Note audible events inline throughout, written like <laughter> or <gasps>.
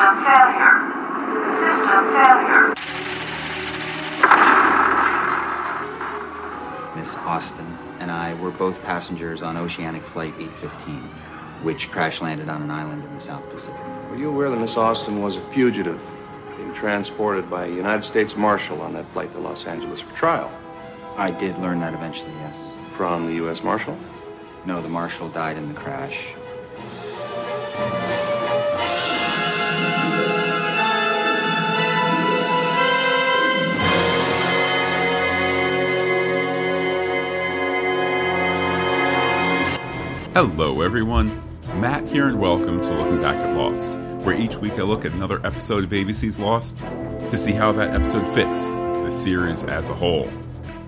System failure. System failure. Miss Austin and I were both passengers on Oceanic Flight 815, which crash landed on an island in the South Pacific. Were you aware that Miss Austin was a fugitive being transported by a United States Marshal on that flight to Los Angeles for trial? I did learn that eventually, yes. From the U.S. Marshal? No, the Marshal died in the crash. Hello, everyone. Matt here, and welcome to Looking Back at Lost, where each week I look at another episode of ABC's Lost to see how that episode fits to the series as a whole.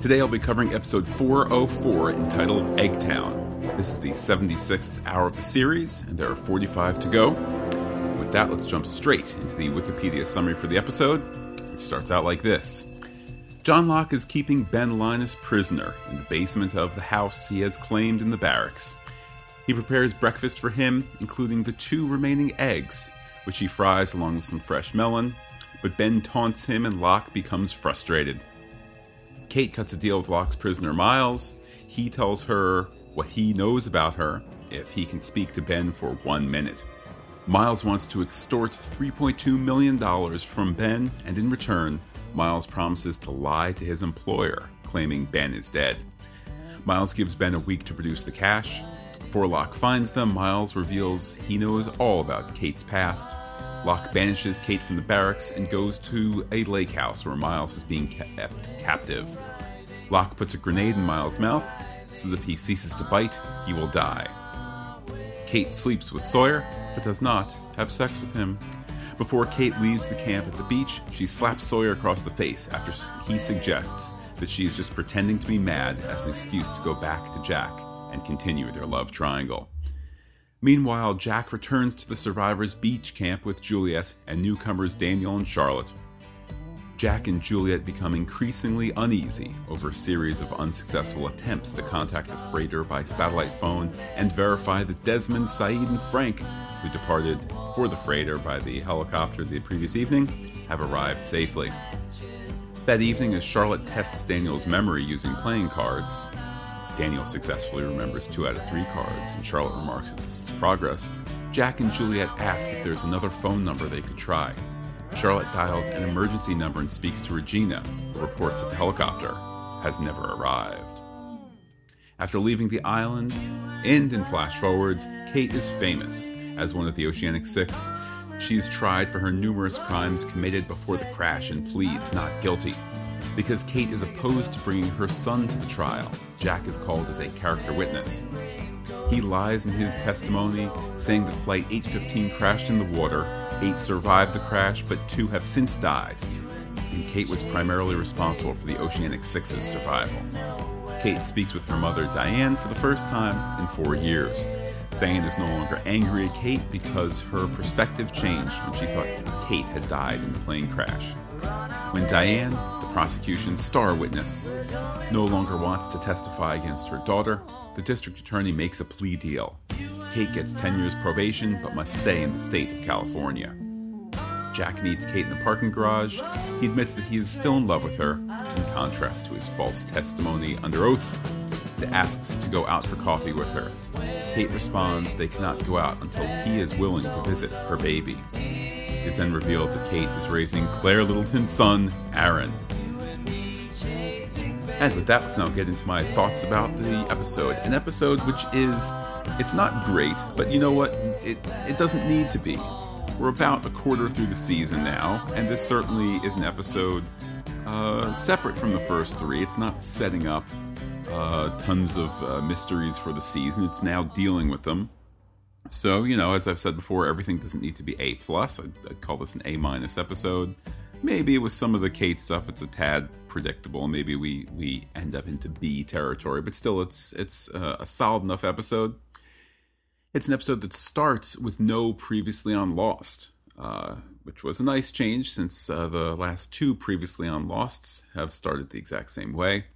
Today I'll be covering episode 404 entitled Eggtown. This is the 76th hour of the series, and there are 45 to go. With that, let's jump straight into the Wikipedia summary for the episode, which starts out like this. John Locke is keeping Ben Linus prisoner in the basement of the house he has claimed in the barracks. He prepares breakfast for him, including the two remaining eggs, which he fries along with some fresh melon. But Ben taunts him and Locke becomes frustrated. Kate cuts a deal with Locke's prisoner Miles. He tells her what he knows about her if he can speak to Ben for one minute. Miles wants to extort $3.2 million from Ben, and in return, Miles promises to lie to his employer, claiming Ben is dead. Miles gives Ben a week to produce the cash, before Locke finds them, Miles reveals he knows all about Kate's past. Locke banishes Kate from the barracks and goes to a lake house where Miles is being kept captive. Locke puts a grenade in Miles' mouth, so that if he ceases to bite, he will die. Kate sleeps with Sawyer, but does not have sex with him. Before Kate leaves the camp at the beach, she slaps Sawyer across the face after he suggests that she is just pretending to be mad as an excuse to go back to Jack and continue their love triangle. Meanwhile, Jack returns to the survivors' beach camp with Juliet and newcomers Daniel and Charlotte. Jack and Juliet become increasingly uneasy over a series of unsuccessful attempts to contact the freighter by satellite phone and verify that Desmond, Sayid, and Frank, who departed for the freighter by the helicopter the previous evening, have arrived safely. That evening, as Charlotte tests Daniel's memory using playing cards, Daniel successfully remembers two out of three cards, and Charlotte remarks that this is progress. Jack and Juliet ask if there's another phone number they could try. Charlotte dials an emergency number and speaks to Regina, who reports that the helicopter has never arrived. After leaving the island, and in flash forwards, Kate is famous as one of the Oceanic Six. She is tried for her numerous crimes committed before the crash and pleads not guilty. Because Kate is opposed to bringing her son to the trial, Jack is called as a character witness. He lies in his testimony, saying that Flight 815 crashed in the water, eight survived the crash, but two have since died, and Kate was primarily responsible for the Oceanic Six's survival. Kate speaks with her mother, Diane, for the first time in four years. Diane is no longer angry at Kate because her perspective changed when she thought Kate had died in the plane crash. When Diane, prosecution's star witness, no longer wants to testify against her daughter, the district attorney makes a plea deal. Kate gets 10 years probation but must stay in the state of California. Jack meets Kate in the parking garage. He admits that he is still in love with her, in contrast to his false testimony under oath that asks to go out for coffee with her. Kate responds they cannot go out until he is willing to visit her baby. It is then revealed that Kate is raising Claire Littleton's son, Aaron, and with that, let's now get into my thoughts about the episode. An episode which is, it's not great, but you know what? It, it doesn't need to be. We're about a quarter through the season now, and this certainly is an episode uh, separate from the first three. It's not setting up uh, tons of uh, mysteries for the season. It's now dealing with them. So you know, as I've said before, everything doesn't need to be A plus. I'd, I'd call this an A minus episode maybe with some of the Kate stuff, it's a tad predictable. Maybe we we end up into B territory, but still, it's it's a solid enough episode. It's an episode that starts with no previously on Lost, uh, which was a nice change since uh, the last two previously on Losts have started the exact same way.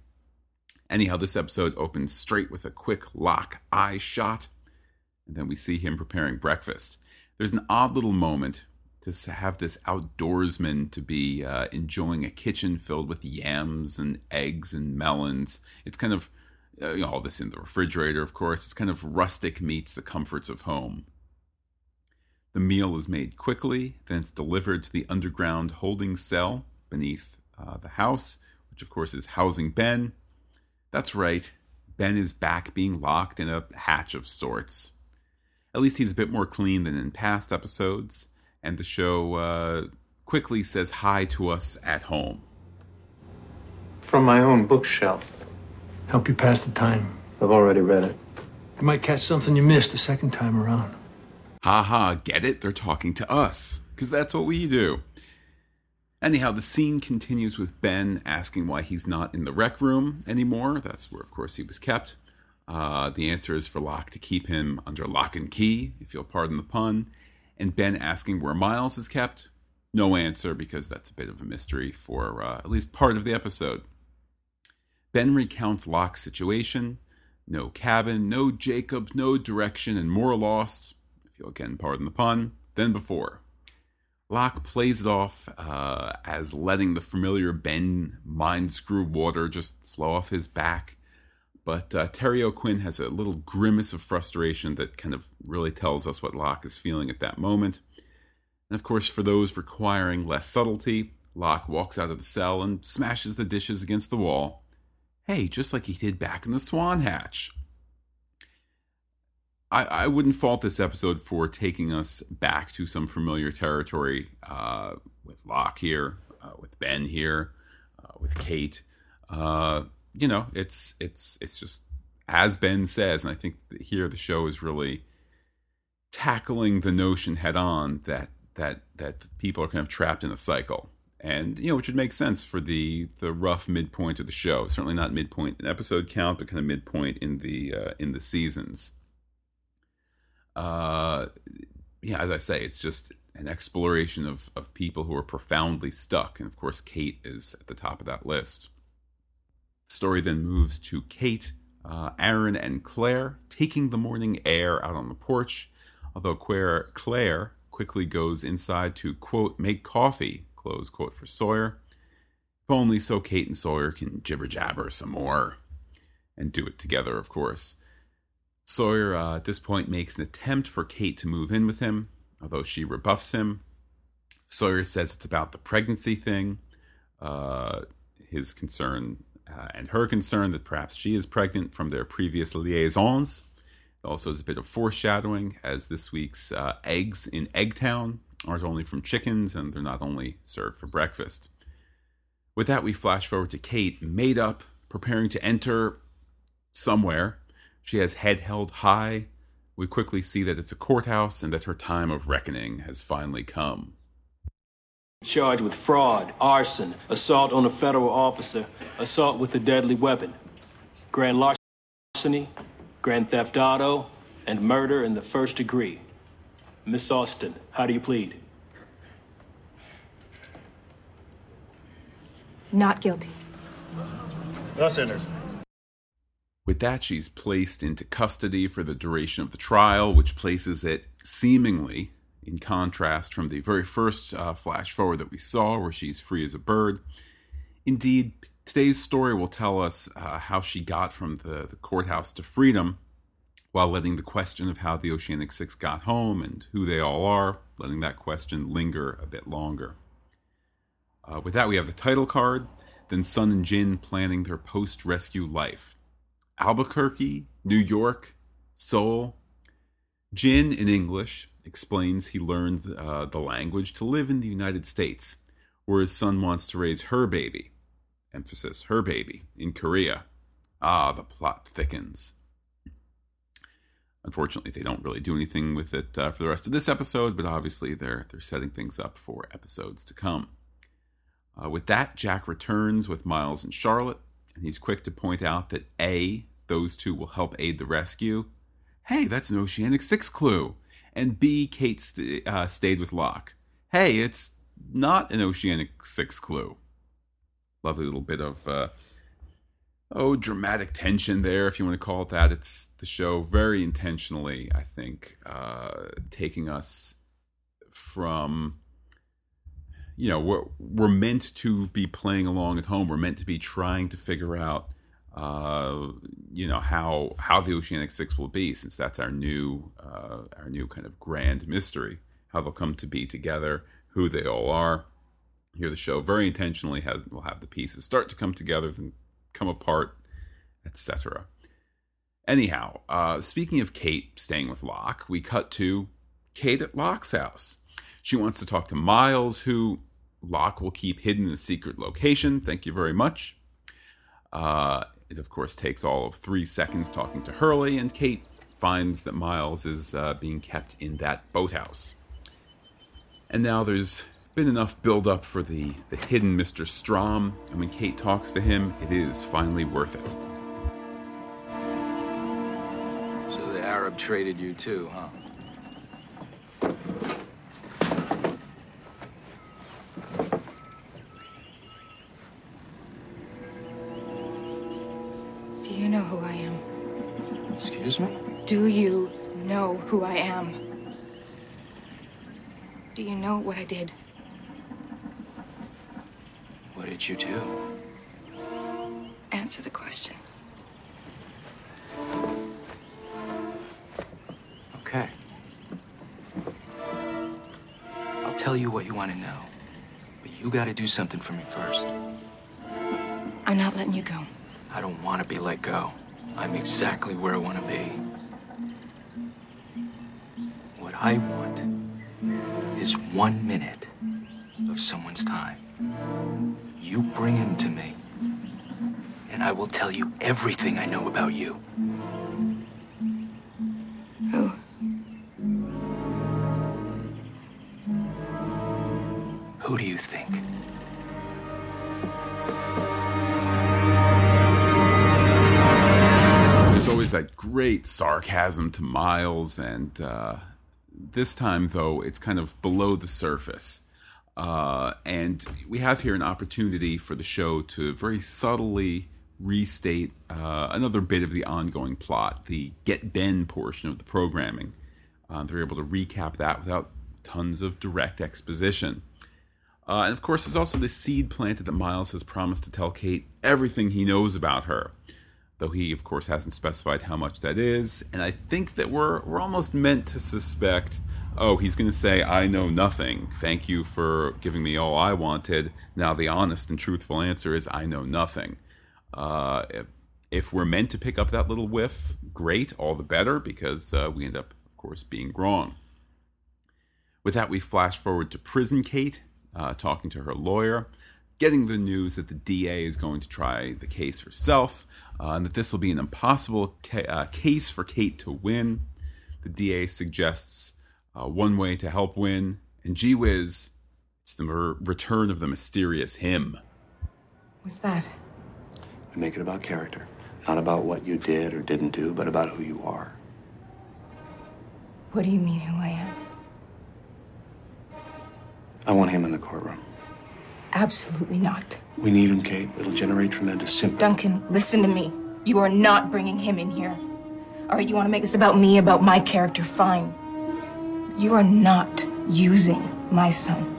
Anyhow, this episode opens straight with a quick Locke eye shot, and then we see him preparing breakfast. There's an odd little moment to have this outdoorsman to be uh, enjoying a kitchen filled with yams and eggs and melons. It's kind of uh, you know, all this in the refrigerator, of course. It's kind of rustic meets the comforts of home. The meal is made quickly, then it's delivered to the underground holding cell beneath uh, the house, which of course is housing Ben. That's right, Ben is back being locked in a hatch of sorts. At least he's a bit more clean than in past episodes and the show uh, quickly says hi to us at home. From my own bookshelf. Help you pass the time. I've already read it. You might catch something you missed the second time around. Ha ha, get it? They're talking to us, because that's what we do. Anyhow, the scene continues with Ben asking why he's not in the rec room anymore. That's where, of course, he was kept. Uh, the answer is for Locke to keep him under lock and key, if you'll pardon the pun and Ben asking where Miles is kept. No answer because that's a bit of a mystery for uh, at least part of the episode. Ben recounts Locke's situation no cabin, no Jacob, no direction, and more lost, if you'll again pardon the pun, than before. Locke plays it off uh, as letting the familiar Ben mind screw water just flow off his back but uh, Terry O'Quinn has a little grimace of frustration that kind of really tells us what Locke is feeling at that moment. And of course, for those requiring less subtlety, Locke walks out of the cell and smashes the dishes against the wall. Hey, just like he did back in the Swan Hatch. I, I wouldn't fault this episode for taking us back to some familiar territory uh, with Locke here, uh, with Ben here, uh, with Kate. You know, it's it's it's just as Ben says, and I think here the show is really tackling the notion head on that that that people are kind of trapped in a cycle, and you know, which would make sense for the the rough midpoint of the show. Certainly not midpoint in episode count, but kind of midpoint in the uh, in the seasons. Uh, yeah, as I say, it's just an exploration of of people who are profoundly stuck, and of course, Kate is at the top of that list. Story then moves to Kate, uh, Aaron, and Claire taking the morning air out on the porch, although Claire, Claire quickly goes inside to, quote, make coffee, close quote, for Sawyer. If only so Kate and Sawyer can jibber jabber some more and do it together, of course. Sawyer, uh, at this point, makes an attempt for Kate to move in with him, although she rebuffs him. Sawyer says it's about the pregnancy thing. Uh, his concern uh, and her concern that perhaps she is pregnant from their previous liaisons. Also, is a bit of foreshadowing as this week's uh, eggs in Eggtown aren't only from chickens and they're not only served for breakfast. With that, we flash forward to Kate, made up, preparing to enter somewhere. She has head held high. We quickly see that it's a courthouse and that her time of reckoning has finally come. Charged with fraud, arson, assault on a federal officer, assault with a deadly weapon, grand larceny, grand theft auto, and murder in the first degree. Miss Austin, how do you plead? Not guilty. No sinners. With that, she's placed into custody for the duration of the trial, which places it seemingly in contrast from the very first uh, flash forward that we saw, where she's free as a bird. Indeed, today's story will tell us uh, how she got from the, the courthouse to freedom while letting the question of how the Oceanic Six got home and who they all are, letting that question linger a bit longer. Uh, with that, we have the title card, then Sun and Jin planning their post rescue life. Albuquerque, New York, Seoul. Jin in English, explains he learned uh, the language to live in the United States, where his Sun wants to raise her baby, emphasis her baby, in Korea. Ah, the plot thickens. Unfortunately, they don't really do anything with it uh, for the rest of this episode, but obviously they're they're setting things up for episodes to come. Uh, with that, Jack returns with Miles and Charlotte, and he's quick to point out that A, those two will help aid the rescue. Hey, that's an Oceanic Six clue and B, Kate st- uh, stayed with Locke. Hey, it's not an Oceanic Six clue. Lovely little bit of, uh, oh, dramatic tension there, if you want to call it that. It's the show very intentionally, I think, uh, taking us from you know we're we're meant to be playing along at home. We're meant to be trying to figure out uh, you know how how the Oceanic Six will be, since that's our new uh, our new kind of grand mystery. How they'll come to be together, who they all are. Here, the show very intentionally has will have the pieces start to come together, then come apart, etc. Anyhow, uh, speaking of Kate staying with Locke, we cut to Kate at Locke's house. She wants to talk to Miles, who Locke will keep hidden in a secret location. Thank you very much. Uh, it, of course, takes all of three seconds talking to Hurley, and Kate finds that Miles is uh, being kept in that boathouse. And now there's been enough build up for the, the hidden Mr. Straume, and when Kate talks to him, it is finally worth it. So the Arab traded you too, huh? Do you know who I am? Excuse me? Do you know who I am? Do you know what I did? What did you do? Answer the question. Okay. I'll tell you what you want to know. But you gotta do something for me first. I'm not letting you go. I don't want to be let go. I'm exactly where I want to be. What I want is one minute of someone's time. You bring him to me, and I will tell you everything I know about you. Who? Who do you think? There's always that great sarcasm to Miles, and uh, this time, though, it's kind of below the surface. Uh, and we have here an opportunity for the show to very subtly restate uh, another bit of the ongoing plot, the Get Ben portion of the programming. Uh, they're able to recap that without tons of direct exposition. Uh, and of course, there's also the seed planted that Miles has promised to tell Kate everything he knows about her, though he, of course, hasn't specified how much that is. And I think that we're we're almost meant to suspect, oh, he's going to say, "I know nothing. Thank you for giving me all I wanted." Now, the honest and truthful answer is, "I know nothing." Uh, if, if we're meant to pick up that little whiff, great, all the better, because uh, we end up, of course, being wrong. With that, we flash forward to prison Kate, uh, talking to her lawyer, getting the news that the DA is going to try the case herself, uh, and that this will be an impossible ca- uh, case for Kate to win. The DA suggests uh, one way to help win, and gee whiz, it's the mer- return of the mysterious him. What's that? And make it about character. Not about what you did or didn't do, but about who you are. What do you mean who I am? I want him in the courtroom. Absolutely not. We need him, Kate. It'll generate tremendous sympathy. Duncan, listen to me. You are not bringing him in here. All right, you want to make this about me, about my character? Fine. You are not using my son.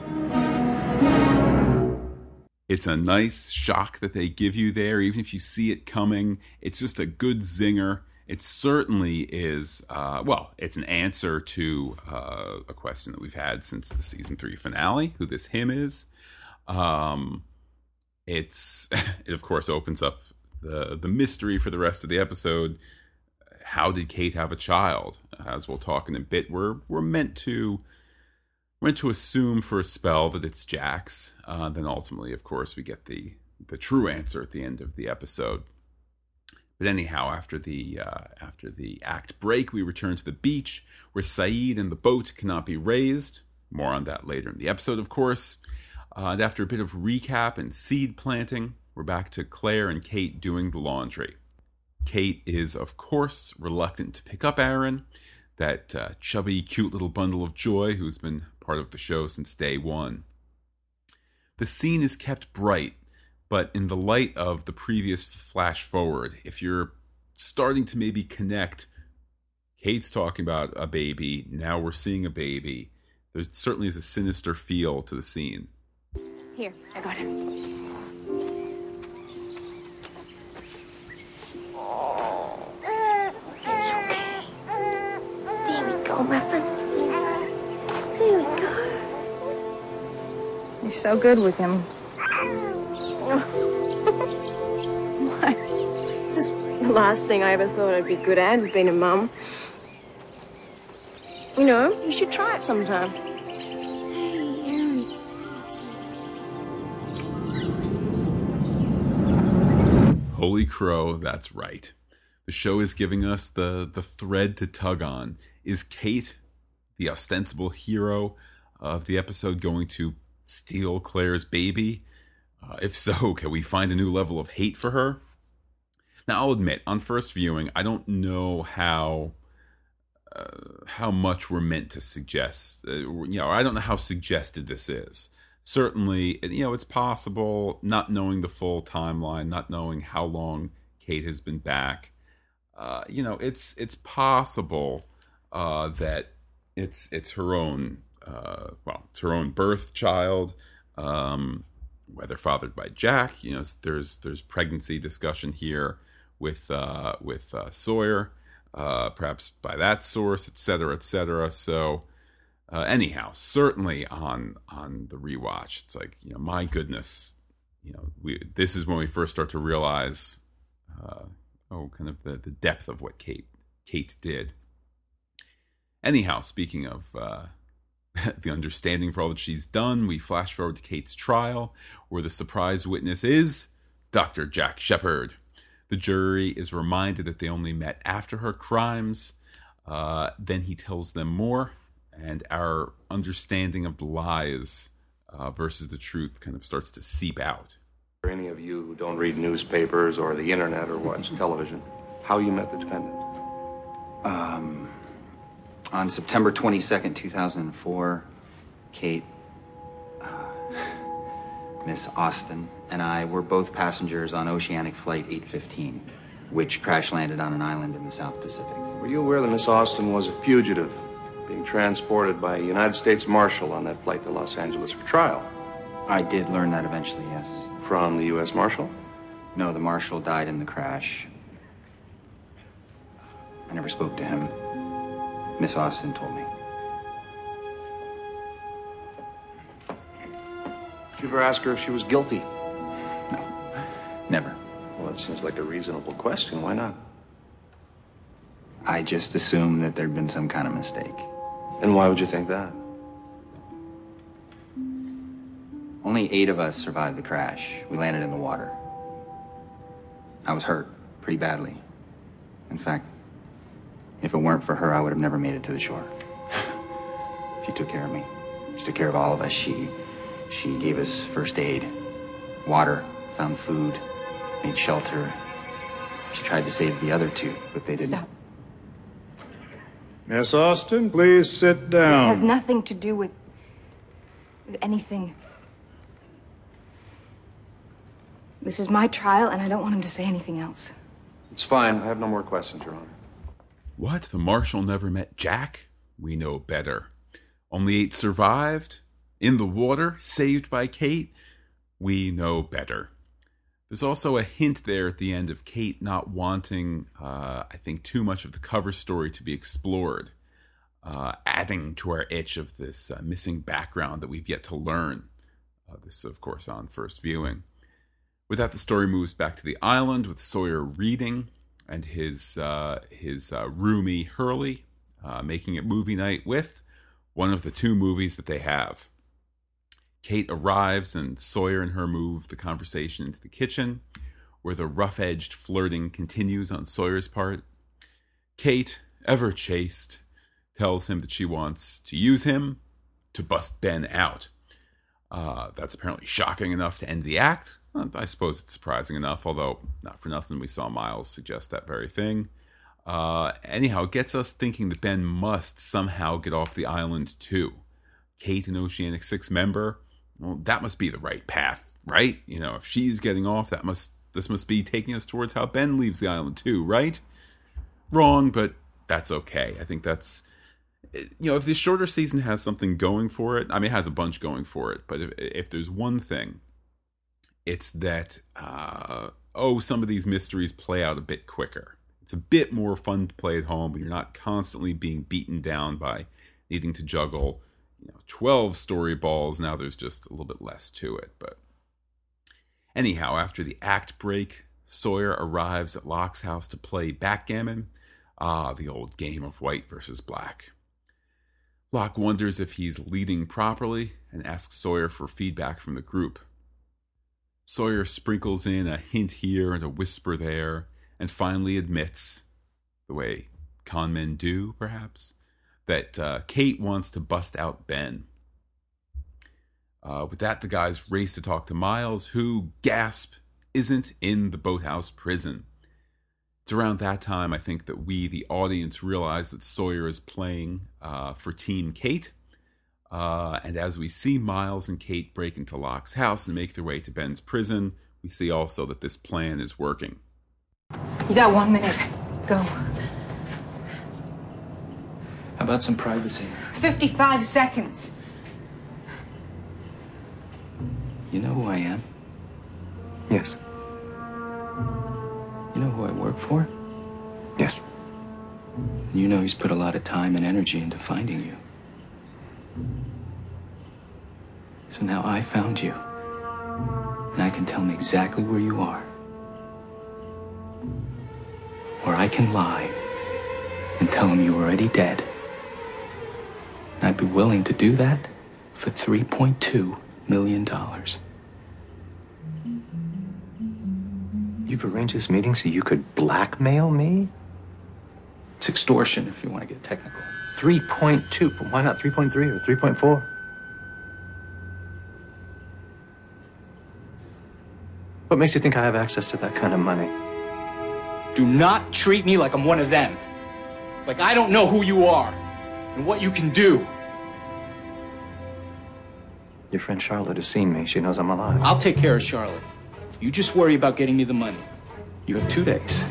It's a nice shock that they give you there, even if you see it coming. It's just a good zinger. It certainly is, uh, well, it's an answer to uh, a question that we've had since the season three finale who this him is. Um, it's, <laughs> it of course opens up the, the mystery for the rest of the episode. How did Kate have a child? As we'll talk in a bit, we're, we're meant to we're meant to assume for a spell that it's Jack's. Uh, then ultimately, of course, we get the the true answer at the end of the episode. But anyhow, after the uh, after the act break, we return to the beach where Sayid and the boat cannot be raised. More on that later in the episode, of course. Uh, and after a bit of recap and seed planting, we're back to Claire and Kate doing the laundry. Kate is, of course, reluctant to pick up Aaron, that uh, chubby, cute little bundle of joy who's been part of the show since day one. The scene is kept bright, but in the light of the previous flash forward, if you're starting to maybe connect, Kate's talking about a baby, now we're seeing a baby, there certainly is a sinister feel to the scene. Here, I got him. So good with him. What? <laughs> Just the last thing I ever thought I'd be good at is being a mum. You know, you should try it sometime. Holy crow, that's right. The show is giving us the the thread to tug on. Is Kate, the ostensible hero of the episode, going to steal Claire's baby? Uh, if so, <laughs> can we find a new level of hate for her? Now, I'll admit, on first viewing, I don't know how uh, how much we're meant to suggest. Uh, you know, I don't know how suggested this is. Certainly, you know, it's possible, not knowing the full timeline, not knowing how long Kate has been back. Uh, you know, it's it's possible uh, that it's it's her own uh, well, it's her own birth child, um, whether fathered by Jack. You know, there's there's pregnancy discussion here with uh, with uh, Sawyer, uh, perhaps by that source, etc., cetera, et cetera. So, uh, anyhow, certainly on on the rewatch, it's like you know, my goodness, you know, we this is when we first start to realize, uh, oh, kind of the the depth of what Kate Kate did. Anyhow, speaking of uh, <laughs> the understanding for all that she's done, we flash forward to Kate's trial, where the surprise witness is Dr. Jack Shepard. The jury is reminded that they only met after her crimes. Uh, then he tells them more, and our understanding of the lies uh, versus the truth kind of starts to seep out. For any of you who don't read newspapers or the internet or watch television, how you met the defendant? Um, on September 22nd, 2004, Kate, uh, <laughs> Miss Austin, and I were both passengers on Oceanic Flight 815, which crash landed on an island in the South Pacific. Were you aware that Miss Austin was a fugitive being transported by a United States Marshal on that flight to Los Angeles for trial? I did learn that eventually, yes. From the U.S. Marshal? No, the Marshal died in the crash. I never spoke to him. Miss Austin told me. Did you ever ask her if she was guilty? No, never. Well, that seems like a reasonable question. Why not? I just assumed that there'd been some kind of mistake. And why would you think that? Only eight of us survived the crash. We landed in the water. I was hurt pretty badly. In fact, if it weren't for her, I would have never made it to the shore. <sighs> she took care of me. She took care of all of us. She she gave us first aid, water, found food, made shelter. She tried to save the other two, but they didn't. Stop. Miss Austin, please sit down. This has nothing to do with, with anything. This is my trial, and I don't want him to say anything else. It's fine. I have no more questions, Your Honor. What? The marshal never met Jack? We know better. Only eight survived? In the water? Saved by Kate? We know better. There's also a hint there at the end of Kate not wanting, uh, I think, too much of the cover story to be explored, uh, adding to our itch of this uh, missing background that we've yet to learn. Uh, this, of course, on first viewing. With that, the story moves back to the island with Sawyer reading and his uh, his uh, roomie Hurley uh, making it movie night with one of the two movies that they have. Kate arrives and Sawyer and her move the conversation into the kitchen, where the rough edged flirting continues on Sawyer's part. Kate, ever chaste, tells him that she wants to use him to bust Ben out. Uh, that's apparently shocking enough to end the act. I suppose it's surprising enough, although not for nothing we saw Miles suggest that very thing. Uh, anyhow, it gets us thinking that Ben must somehow get off the island too. Kate, an Oceanic Six member, well, that must be the right path, right? You know, if she's getting off, that must this must be taking us towards how Ben leaves the island too, right? Wrong, but that's okay. I think that's you know, if this shorter season has something going for it, I mean, it has a bunch going for it, but if, if there's one thing, it's that, uh, oh, some of these mysteries play out a bit quicker. It's a bit more fun to play at home, but you're not constantly being beaten down by needing to juggle, you know, 12 story balls. Now there's just a little bit less to it. But anyhow, after the act break, Sawyer arrives at Locke's house to play backgammon. Ah, the old game of white versus black. Locke wonders if he's leading properly and asks Sawyer for feedback from the group. Sawyer sprinkles in a hint here and a whisper there, and finally admits, the way con men do, perhaps, that uh, Kate wants to bust out Ben. Uh, with that, the guys race to talk to Miles, who, gasp, isn't in the boathouse prison. It's around that time, I think, that we, the audience, realize that Sawyer is playing uh, for Team Kate. Uh, and as we see Miles and Kate break into Locke's house and make their way to Ben's prison, we see also that this plan is working. You got one minute. Go. How about some privacy? 55 seconds. You know who I am? Yes. Work for? Yes. You know he's put a lot of time and energy into finding you. So now I found you. And I can tell him exactly where you are. Or I can lie and tell him you're already dead. And I'd be willing to do that for $3.2 million. You've arranged this meeting so you could blackmail me? It's extortion if you want to get technical. 3.2. But why not 3.3 or 3.4? What makes you think I have access to that kind of money? Do not treat me like I'm one of them. Like I don't know who you are and what you can do. Your friend Charlotte has seen me. She knows I'm alive. I'll take care of Charlotte. You just worry about getting me the money. You have two days.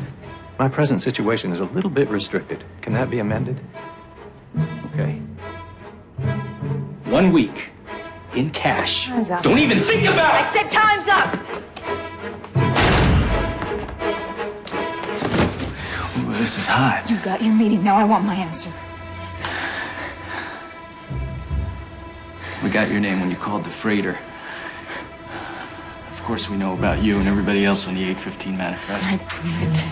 My present situation is a little bit restricted. Can that be amended? Okay. One week. In cash. Time's up. Don't even think about it! I said time's up! Ooh, this is hot. You got your meeting. Now I want my answer. We got your name when you called the freighter. Of course, we know about you and everybody else on the 815 manifest. I prove it.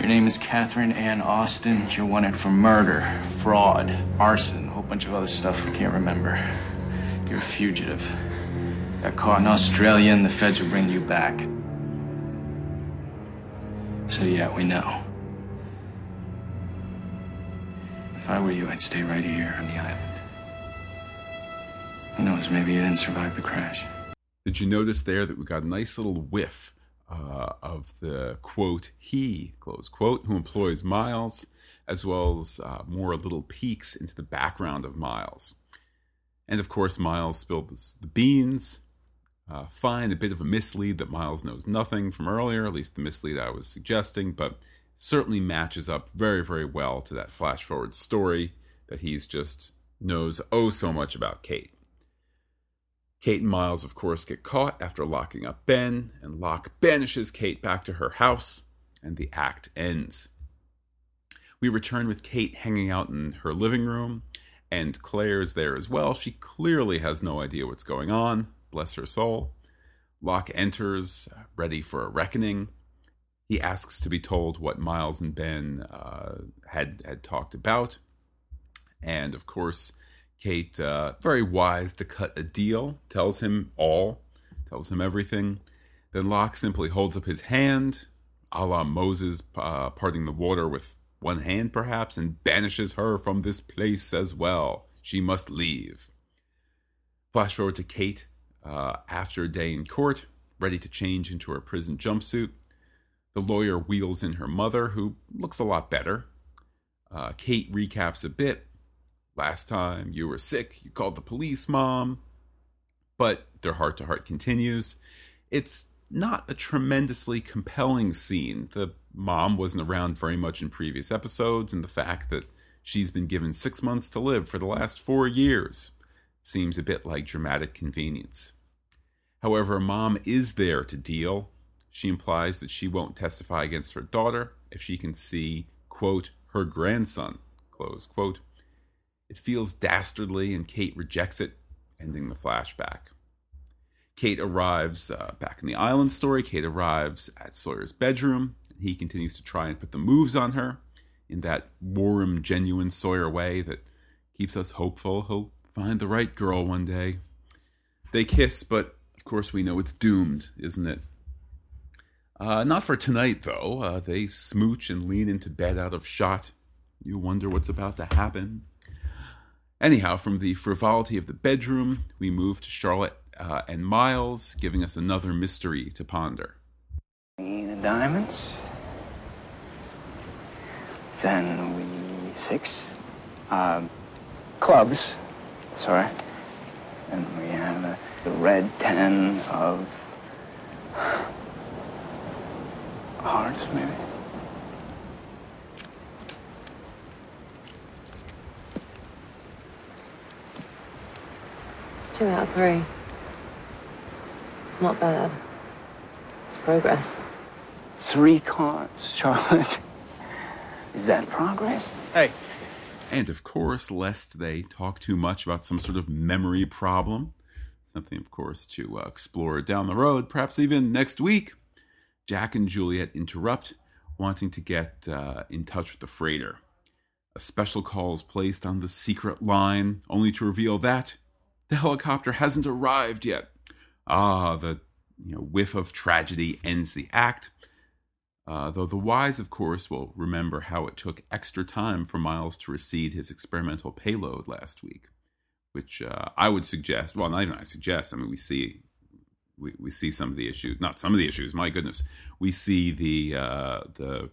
Your name is Catherine Ann Austin. You're wanted for murder, fraud, arson, a whole bunch of other stuff we can't remember. You're a fugitive. Got caught in Australia and the feds will bring you back. So yeah, we know. If I were you, I'd stay right here on the island. Who knows, maybe you didn't survive the crash. Did you notice there that we got a nice little whiff uh, of the quote, he, close quote, who employs Miles, as well as uh, more little peeks into the background of Miles. And of course, Miles spilled the, beans. Uh, fine, a bit of a mislead that Miles knows nothing from earlier, at least the mislead I was suggesting, but certainly matches up very, very well to that flash forward story that he's just knows oh so much about Kate. Kate and Miles, of course, get caught after locking up Ben, and Locke banishes Kate back to her house, and the act ends. We return with Kate hanging out in her living room, and Claire's there as well. She clearly has no idea what's going on, bless her soul. Locke enters, uh, ready for a reckoning. He asks to be told what Miles and Ben uh, had had talked about, and of course, Kate, uh, very wise to cut a deal, tells him all, tells him everything. Then Locke simply holds up his hand, a la Moses uh, parting the water with one hand, perhaps, and banishes her from this place as well. She must leave. Flash forward to Kate uh, after a day in court, ready to change into her prison jumpsuit. The lawyer wheels in her mother, who looks a lot better. Uh, Kate recaps a bit. Last time you were sick, you called the police, mom. But their heart to heart continues. It's not a tremendously compelling scene. The mom wasn't around very much in previous episodes, and the fact that She's been given six months to live for the last four years. Seems a bit like dramatic convenience. However, mom is there to deal. She implies that she won't testify against her daughter if she can see, quote, her grandson, close quote. It feels dastardly, and Kate rejects it, ending the flashback. Kate arrives uh, back in the island story. Kate arrives at Sawyer's bedroom. He continues to try and put the moves on her in that warm, genuine Sawyer way that keeps us hopeful he'll find the right girl one day. They kiss, but of course we know it's doomed, isn't it? Uh, not for tonight, though. Uh, they smooch and lean into bed out of shot. You wonder what's about to happen. Anyhow, from the frivolity of the bedroom, we move to Charlotte uh, and Miles, giving us another mystery to ponder. The diamonds. Then we six uh, clubs. Sorry. And we have a, the red ten of <sighs> hearts, maybe. Two out of three. It's not bad. It's progress. Three cards, Charlotte. Is that progress? Hey. And of course, lest they talk too much about some sort of memory problem, something, of course, to uh, explore down the road, perhaps even next week, Jack and Juliet interrupt, wanting to get uh, in touch with the freighter. A special call is placed on the secret line, only to reveal that the helicopter hasn't arrived yet. Ah, the you know, whiff of tragedy ends the act. Uh, though the wise, of course, will remember how it took extra time for Miles to recede his experimental payload last week, which uh, I would suggest. Well, not even I suggest. I mean, we see we, we see some of the issues. Not some of the issues. My goodness, we see the uh, the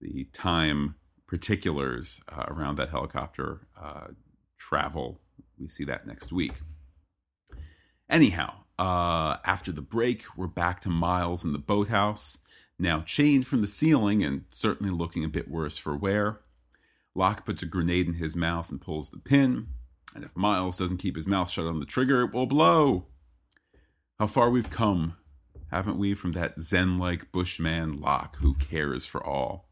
the time particulars uh, around that helicopter uh, travel. We see that next week. Anyhow, uh, after the break, we're back to Miles in the boathouse now chained from the ceiling and certainly looking a bit worse for wear. Locke puts a grenade in his mouth and pulls the pin, and if Miles doesn't keep his mouth shut on the trigger, it will blow. How far we've come, haven't we, from that Zen like bushman Locke who cares for all?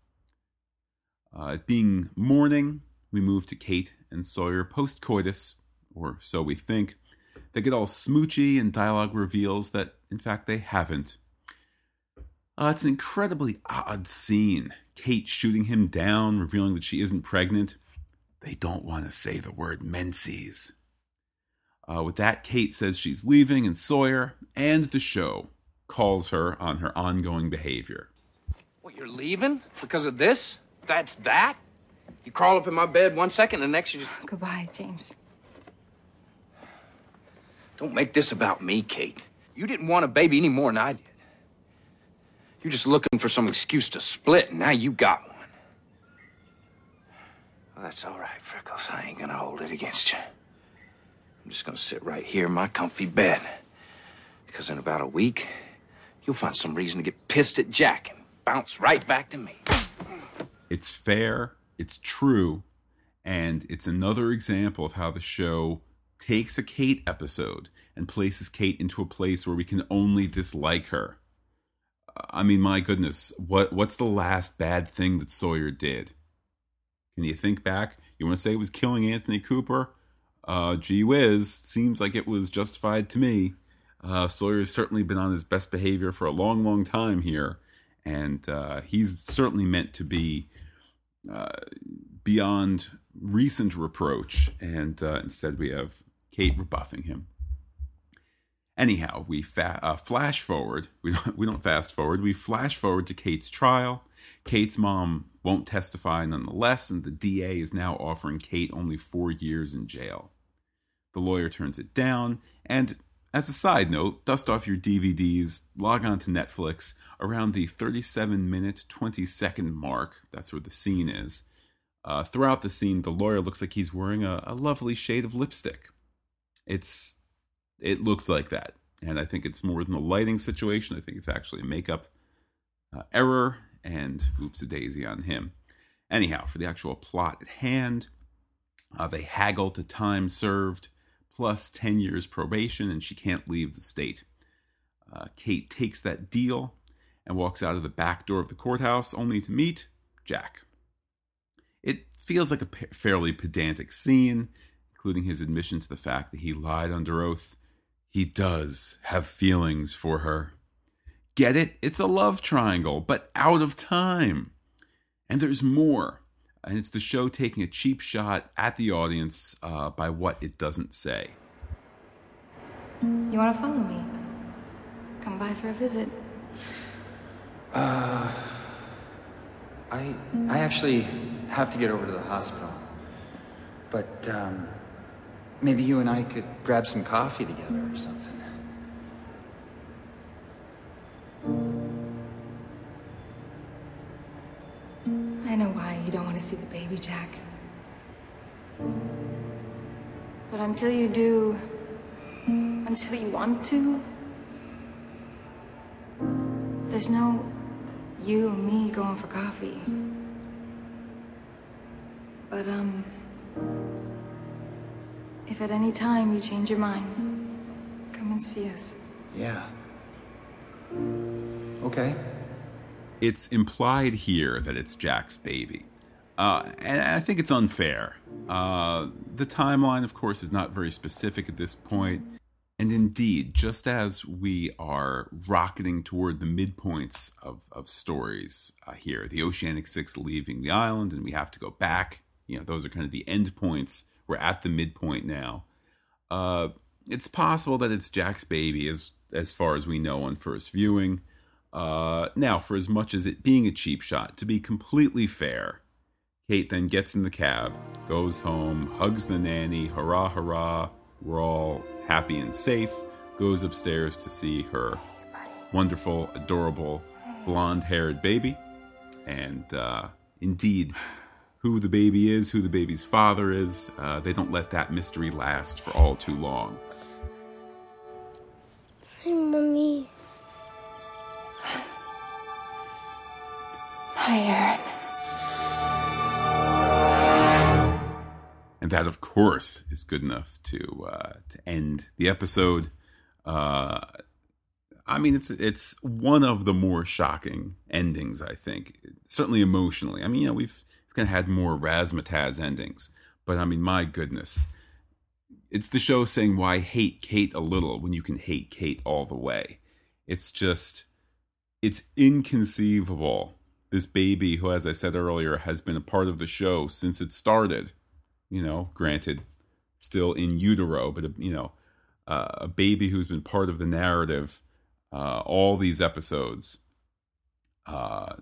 Uh, it being morning, we move to Kate and Sawyer post coitus, or so we think. They get all smoochy, and dialogue reveals that, in fact, they haven't. Uh, it's an incredibly odd scene. Kate shooting him down, revealing that she isn't pregnant. They don't want to say the word menses. Uh, with that, Kate says she's leaving, and Sawyer and the show calls her on her ongoing behavior. What, you're leaving? Because of this? That's that? You crawl up in my bed one second, and the next you just. Goodbye, James. Don't make this about me, Kate. You didn't want a baby any more than I did. You're just looking for some excuse to split, and now you got one. Well, that's all right, Freckles. I ain't gonna hold it against you. I'm just gonna sit right here in my comfy bed. Because in about a week, you'll find some reason to get pissed at Jack and bounce right back to me. It's fair, it's true, and it's another example of how the show takes a Kate episode and places Kate into a place where we can only dislike her. I mean, my goodness, what what's the last bad thing that Sawyer did? Can you think back? You want to say it was killing Anthony Cooper? Uh, gee whiz, seems like it was justified to me. Uh, Sawyer's certainly been on his best behavior for a long, long time here, and uh, he's certainly meant to be uh, beyond recent reproach. And uh, instead, we have Kate rebuffing him. Anyhow, we fa- uh, flash forward. <laughs> We don't, we don't fast forward. We flash forward to Kate's trial. Kate's mom won't testify nonetheless, and the DA is now offering Kate only four years in jail. The lawyer turns it down, and as a side note, dust off your DVDs, log on to Netflix around the 37 minute, 20 second mark. That's where the scene is. Uh, throughout the scene, the lawyer looks like he's wearing a, a lovely shade of lipstick. It's it looks like that. And I think it's more than a lighting situation. I think it's actually a makeup uh, error and oops a daisy on him. Anyhow, for the actual plot at hand, uh, they haggle to time served plus 10 years probation, and she can't leave the state. Uh, Kate takes that deal and walks out of the back door of the courthouse only to meet Jack. It feels like a fairly pedantic scene, including his admission to the fact that he lied under oath. He does have feelings for her. Get it? It's a love triangle, but out of time. And there's more. And it's the show taking a cheap shot at the audience uh, by what it doesn't say. You want to follow me? Come by for a visit. Uh, I I actually have to get over to the hospital. But um, maybe you and I could grab some coffee together or something. I know why you don't want to see the baby, Jack. But until you do, until you want to, there's no you and me going for coffee. But, um, if at any time you change your mind, come and see us. Yeah. Okay. It's implied here that it's Jack's baby. Uh, and I think it's unfair. Uh, the timeline, of course, is not very specific at this point. And indeed, just as we are rocketing toward the midpoints of, of stories uh, here, the Oceanic Six leaving the island and we have to go back, you know, those are kind of the end points. We're at the midpoint now. Uh, it's possible that it's Jack's baby as, as far as we know on first viewing. Uh, now, for as much as it being a cheap shot, to be completely fair, Kate then gets in the cab, goes home, hugs the nanny, hurrah, hurrah, we're all happy and safe, goes upstairs to see her wonderful, adorable, blonde haired baby. And uh, indeed, who the baby is, who the baby's father is, uh, they don't let that mystery last for all too long. Hi, Mommy. Hi, Aaron. and that of course is good enough to uh, to end the episode. Uh, I mean, it's it's one of the more shocking endings. I think, certainly emotionally. I mean, you know, we've, had more razzmatazz endings, but I mean, my goodness, it's the show saying why hate Kate a little when you can hate Kate all the way. It's just, it's inconceivable. This baby, who, as I said earlier, has been a part of the show since it started you know, granted, still in utero, but, you know, uh, a baby who's been part of the narrative uh, all these episodes. Uh,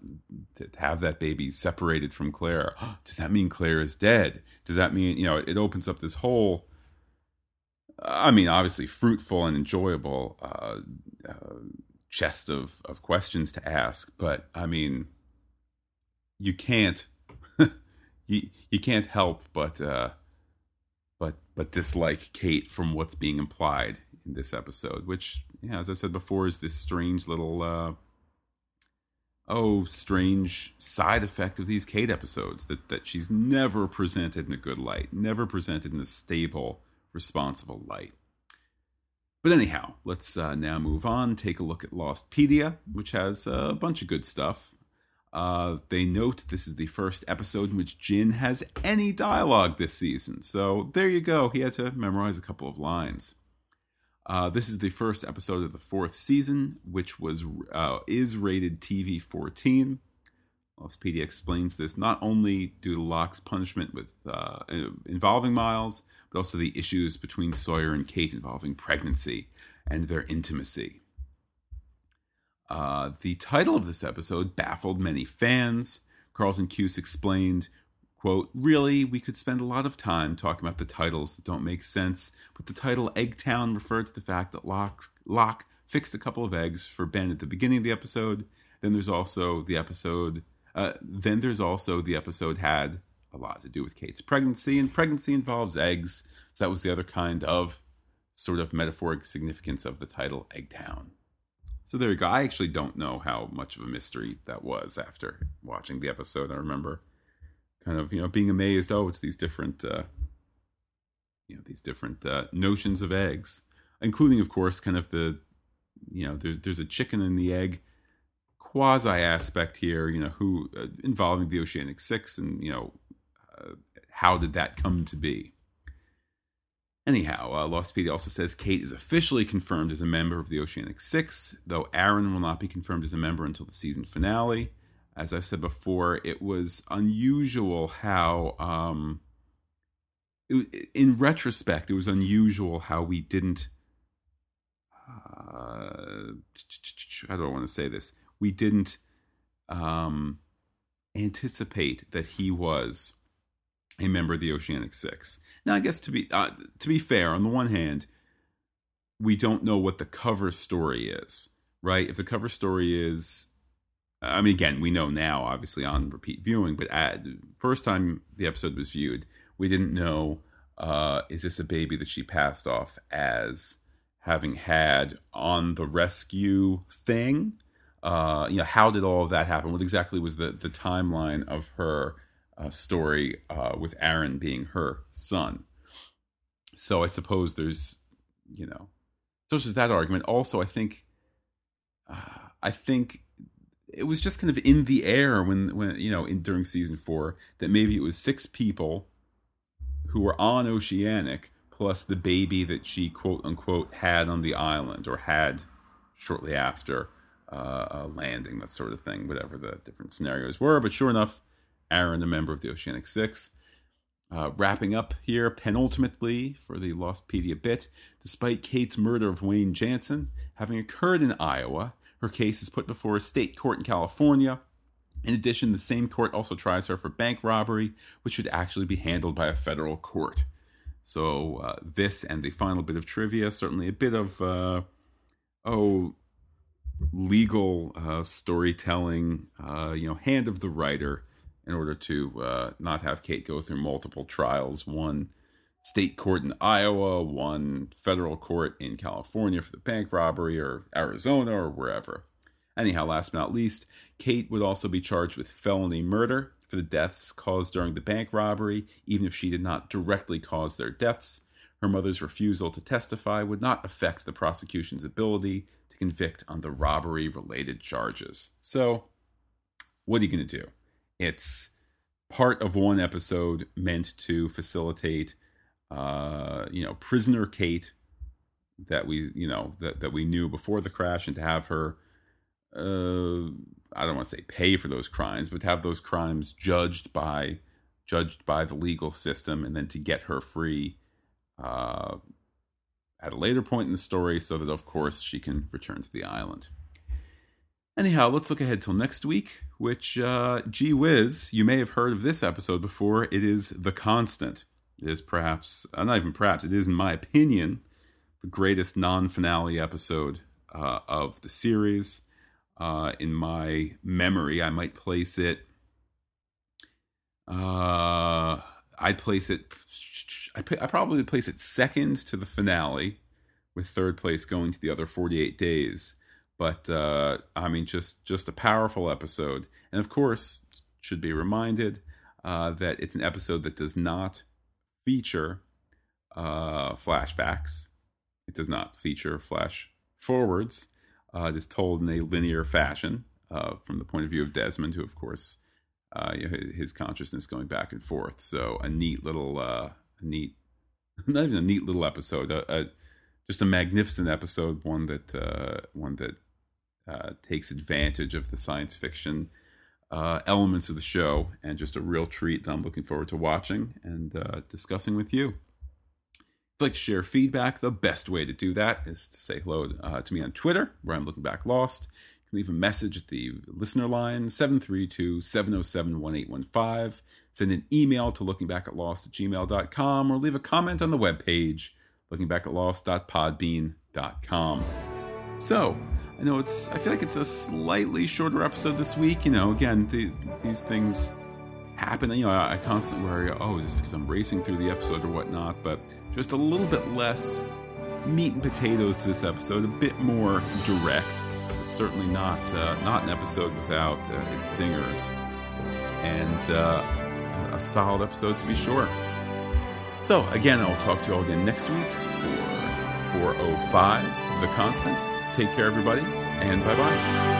to have that baby separated from Claire, <gasps> does that mean Claire is dead? Does that mean, you know, it opens up this whole, I mean, obviously fruitful and enjoyable uh, uh, chest of, of questions to ask, but I mean, you can't <laughs> you you can't help but uh, but but dislike Kate from what's being implied in this episode, which, yeah, as I said before, is this strange little uh, oh strange side effect of these Kate episodes that that she's never presented in a good light, never presented in a stable, responsible light. But anyhow, let's uh, now move on. Take a look at Lostpedia, which has a bunch of good stuff. Uh, they note this is the first episode in which Jin has any dialogue this season. So there you go. He had to memorize a couple of lines. Uh, this is the first episode of the fourth season, which was uh, is rated TV 14. Lostpedia explains this not only due to Locke's punishment with uh, involving Miles, but also the issues between Sawyer and Kate involving pregnancy and their intimacy. Uh, the title of this episode baffled many fans. Carlton Cuse explained, quote, Really, we could spend a lot of time talking about the titles that don't make sense, but the title Eggtown referred to the fact that Locke, Locke fixed a couple of eggs for Ben at the beginning of the episode. Then there's also the episode, uh, then there's also the episode had a lot to do with Kate's pregnancy, and pregnancy involves eggs. So that was the other kind of sort of metaphoric significance of the title Eggtown. So there you go. I actually don't know how much of a mystery that was after watching the episode. I remember kind of you know being amazed. Oh, it's these different uh, you know these different uh, notions of eggs, including of course kind of the you know there's there's a chicken and the egg quasi aspect here. You know who uh, involving the Oceanic Six and you know uh, how did that come to be. Anyhow, uh, Lostpedia also says Kate is officially confirmed as a member of the Oceanic Six, though Aaron will not be confirmed as a member until the season finale. As I've said before, it was unusual how, um, it, in retrospect, it was unusual how we didn't. Uh, I want to say this? We didn't um, anticipate that he was a member of the Oceanic Six. Now, I guess to be uh, to be fair, on the one hand, we don't know what the cover story is, right? If the cover story is, I mean, again, we know now, obviously on repeat viewing, but at first time the episode was viewed, we didn't know uh, is this a baby that she passed off as having had on the rescue thing? Uh, you know, how did all of that happen? What exactly was the the timeline of her? uh, story uh, with Aaron being her son. So I suppose there's, you know, so there's that argument. Also, I think, uh, I think it was just kind of in the air when, when you know, in during season four that maybe it was six people who were on Oceanic plus the baby that she quote unquote had on the island or had shortly after uh, landing, that sort of thing, whatever the different scenarios were. But sure enough, Aaron, a member of the Oceanic Six. Uh, wrapping up here, penultimately for the Lostpedia bit, despite Kate's murder of Wayne Janssen having occurred in Iowa, her case is put before a state court in California. In addition, the same court also tries her for bank robbery, which should actually be handled by a federal court. So, uh, this and the final bit of trivia, certainly a bit of, uh, oh, legal uh, storytelling, uh, you know, hand of the writer in order to uh, not have Kate go through multiple trials one state court in Iowa, one federal court in California for the bank robbery, or Arizona, or wherever. Anyhow, last but not least, Kate would also be charged with felony murder for the deaths caused during the bank robbery, even if she did not directly cause their deaths. Her mother's refusal to testify would not affect the prosecution's ability to convict on the robbery related charges. So, what are you going to do? It's part of one episode meant to facilitate, uh, you know, prisoner Kate that we, you know, that, that we knew before the crash and to have her, uh, I don't want to say pay for those crimes, but to have those crimes judged by, judged by the legal system and then to get her free, uh, at a later point in the story so that of course she can return to the island. Anyhow, let's look ahead till next week, which, uh, gee whiz, you may have heard of this episode before. It is The Constant. Is perhaps, uh, not even perhaps, it is, in my opinion, the greatest non finale episode uh, of the series. Uh, in my memory, I might place it. Uh, I'd place it. I, I probably place it second to the finale, with third place going to the other 48 days but uh, I mean, just just a powerful episode, and of course, should be reminded uh, that it's an episode that does not feature uh, flashbacks. It does not feature flash forwards. Uh, it is told in a linear fashion uh, from the point of view of Desmond, who, of course, uh, you know, his consciousness going back and forth. So a neat little, a neat, <laughs> not even a neat little episode, a, a just a magnificent episode, one that one that uh, takes advantage of the science fiction uh, elements of the show, and just a real treat that I'm looking forward to watching and uh, discussing with you. If you'd like to share feedback, the best way to do that is to say hello uh, to me on Twitter, where I'm looking back lost. You can leave a message at the listener line, 732 707 1815. Send an email to lookingbackatlost at gmail.com or leave a comment on the webpage, lookingbackatlost.podbean.com. So, I know it's. I feel like it's a slightly shorter episode this week. You know, again, the, these things happen. You know, I, I constantly worry. Oh, is this because I'm racing through the episode or whatnot? But just a little bit less meat and potatoes to this episode. A bit more direct. But certainly not uh, not an episode without uh, its singers. And uh, a solid episode to be sure. So, again, I'll talk to you all again next week for 405 The Constant. Take care, everybody, and bye bye.